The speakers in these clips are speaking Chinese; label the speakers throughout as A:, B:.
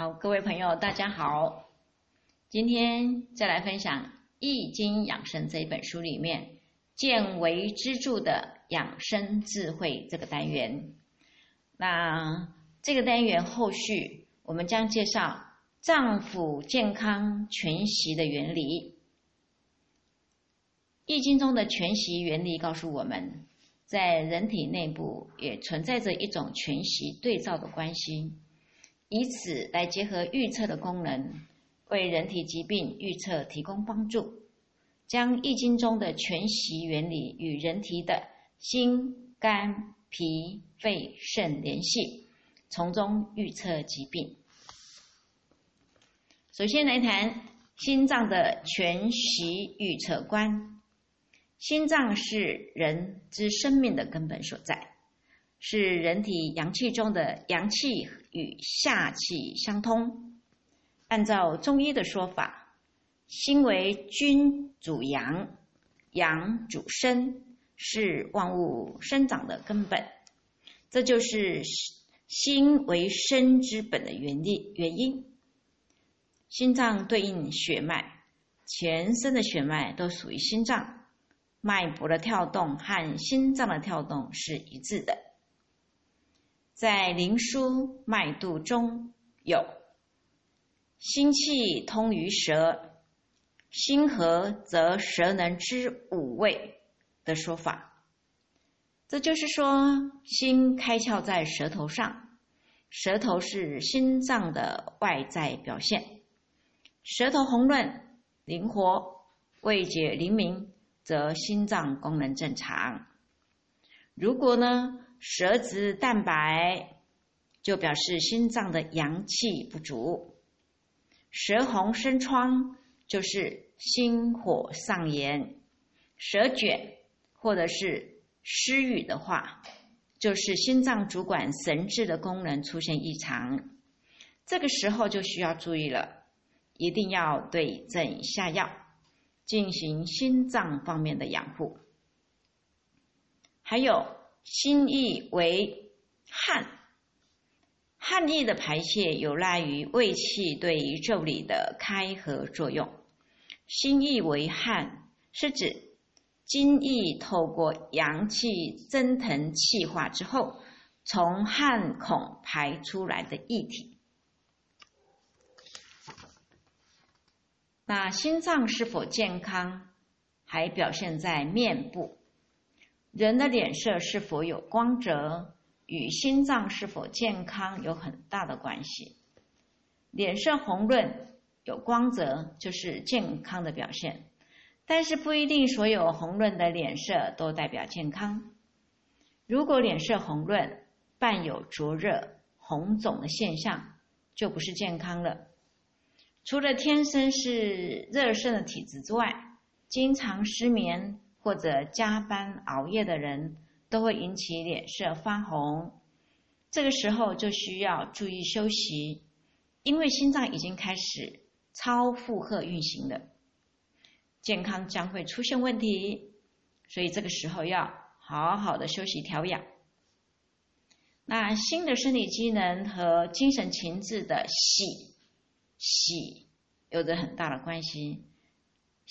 A: 好，各位朋友，大家好。今天再来分享《易经养生》这一本书里面“见为支柱”的养生智慧这个单元。那这个单元后续我们将介绍脏腑健康全息的原理。《易经》中的全息原理告诉我们，在人体内部也存在着一种全息对照的关系。以此来结合预测的功能，为人体疾病预测提供帮助。将易经中的全息原理与人体的心、肝、脾、肺、肾联系，从中预测疾病。首先来谈心脏的全息预测观。心脏是人之生命的根本所在。是人体阳气中的阳气与下气相通。按照中医的说法，心为君主阳，阳主生，是万物生长的根本。这就是心为生之本的原理原因。心脏对应血脉，全身的血脉都属于心脏，脉搏的跳动和心脏的跳动是一致的。在灵枢脉度中有“心气通于舌，心和则舌能知五味”的说法。这就是说，心开窍在舌头上，舌头是心脏的外在表现。舌头红润、灵活、味觉灵敏，则心脏功能正常。如果呢？舌质淡白，就表示心脏的阳气不足；舌红生疮，就是心火上炎；舌卷或者是失语的话，就是心脏主管神志的功能出现异常。这个时候就需要注意了，一定要对症下药，进行心脏方面的养护。还有。心意为汗，汗液的排泄有赖于胃气对于腠理的开合作用。心意为汗，是指津液透过阳气蒸腾气化之后，从汗孔排出来的液体。那心脏是否健康，还表现在面部。人的脸色是否有光泽，与心脏是否健康有很大的关系。脸色红润、有光泽，就是健康的表现。但是不一定所有红润的脸色都代表健康。如果脸色红润，伴有灼热、红肿的现象，就不是健康了。除了天生是热盛的体质之外，经常失眠。或者加班熬夜的人都会引起脸色发红，这个时候就需要注意休息，因为心脏已经开始超负荷运行了，健康将会出现问题，所以这个时候要好好的休息调养。那新的生理机能和精神情志的喜喜有着很大的关系。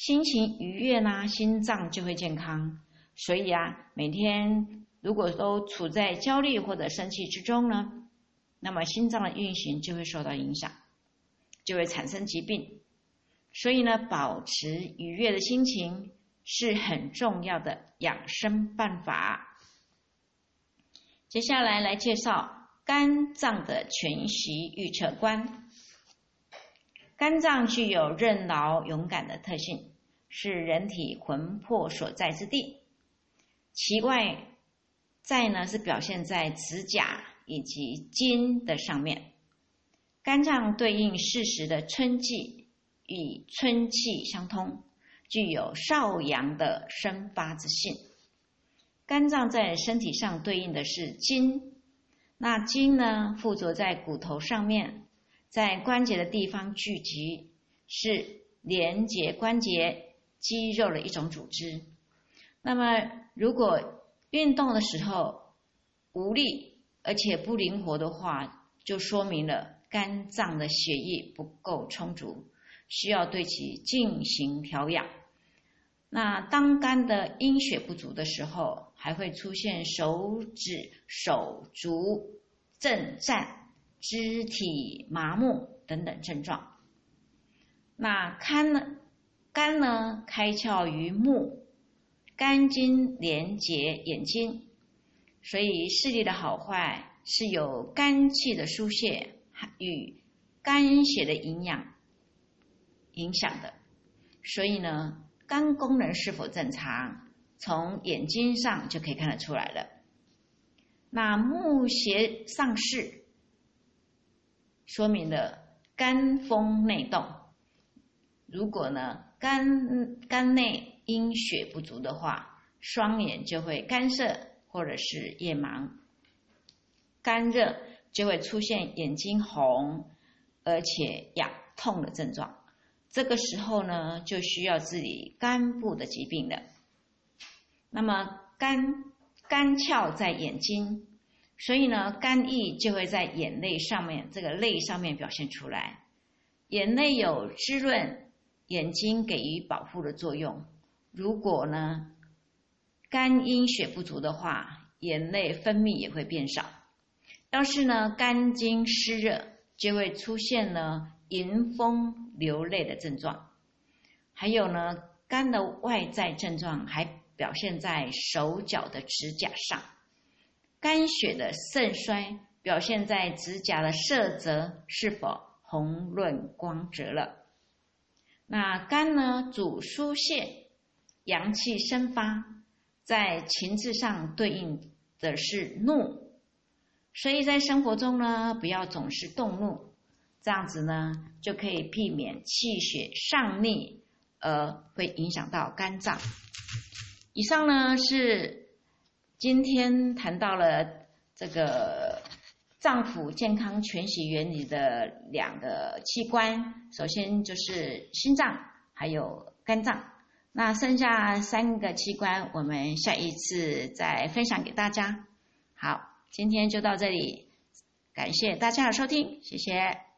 A: 心情愉悦呢，心脏就会健康。所以啊，每天如果都处在焦虑或者生气之中呢，那么心脏的运行就会受到影响，就会产生疾病。所以呢，保持愉悦的心情是很重要的养生办法。接下来来介绍肝脏的全息预测观。肝脏具有任劳勇敢的特性，是人体魂魄所在之地。其外在呢是表现在指甲以及筋的上面。肝脏对应四时的春季，与春气相通，具有少阳的生发之性。肝脏在身体上对应的是筋，那筋呢附着在骨头上面。在关节的地方聚集，是连接关节肌肉的一种组织。那么，如果运动的时候无力而且不灵活的话，就说明了肝脏的血液不够充足，需要对其进行调养。那当肝的阴血不足的时候，还会出现手指、手足震颤、肢体麻木等等症状。那肝呢？肝呢开窍于目，肝经连接眼睛，所以视力的好坏是由肝气的疏泄与肝血的营养影响的。所以呢，肝功能是否正常，从眼睛上就可以看得出来了。那目邪上视，说明了肝风内动。如果呢，肝肝内阴血不足的话，双眼就会干涩或者是夜盲，肝热就会出现眼睛红而且痒痛的症状。这个时候呢，就需要治理肝部的疾病了。那么肝肝窍在眼睛，所以呢，肝液就会在眼泪上面这个泪上面表现出来。眼泪有滋润。眼睛给予保护的作用。如果呢，肝阴血不足的话，眼泪分泌也会变少。要是呢，肝经湿热，就会出现呢迎风流泪的症状。还有呢，肝的外在症状还表现在手脚的指甲上。肝血的肾衰表现在指甲的色泽是否红润光泽了。那肝呢，主疏泄，阳气生发，在情志上对应的是怒，所以在生活中呢，不要总是动怒，这样子呢，就可以避免气血上逆，而会影响到肝脏。以上呢是今天谈到了这个。脏腑健康全息原理的两个器官，首先就是心脏，还有肝脏。那剩下三个器官，我们下一次再分享给大家。好，今天就到这里，感谢大家的收听，谢谢。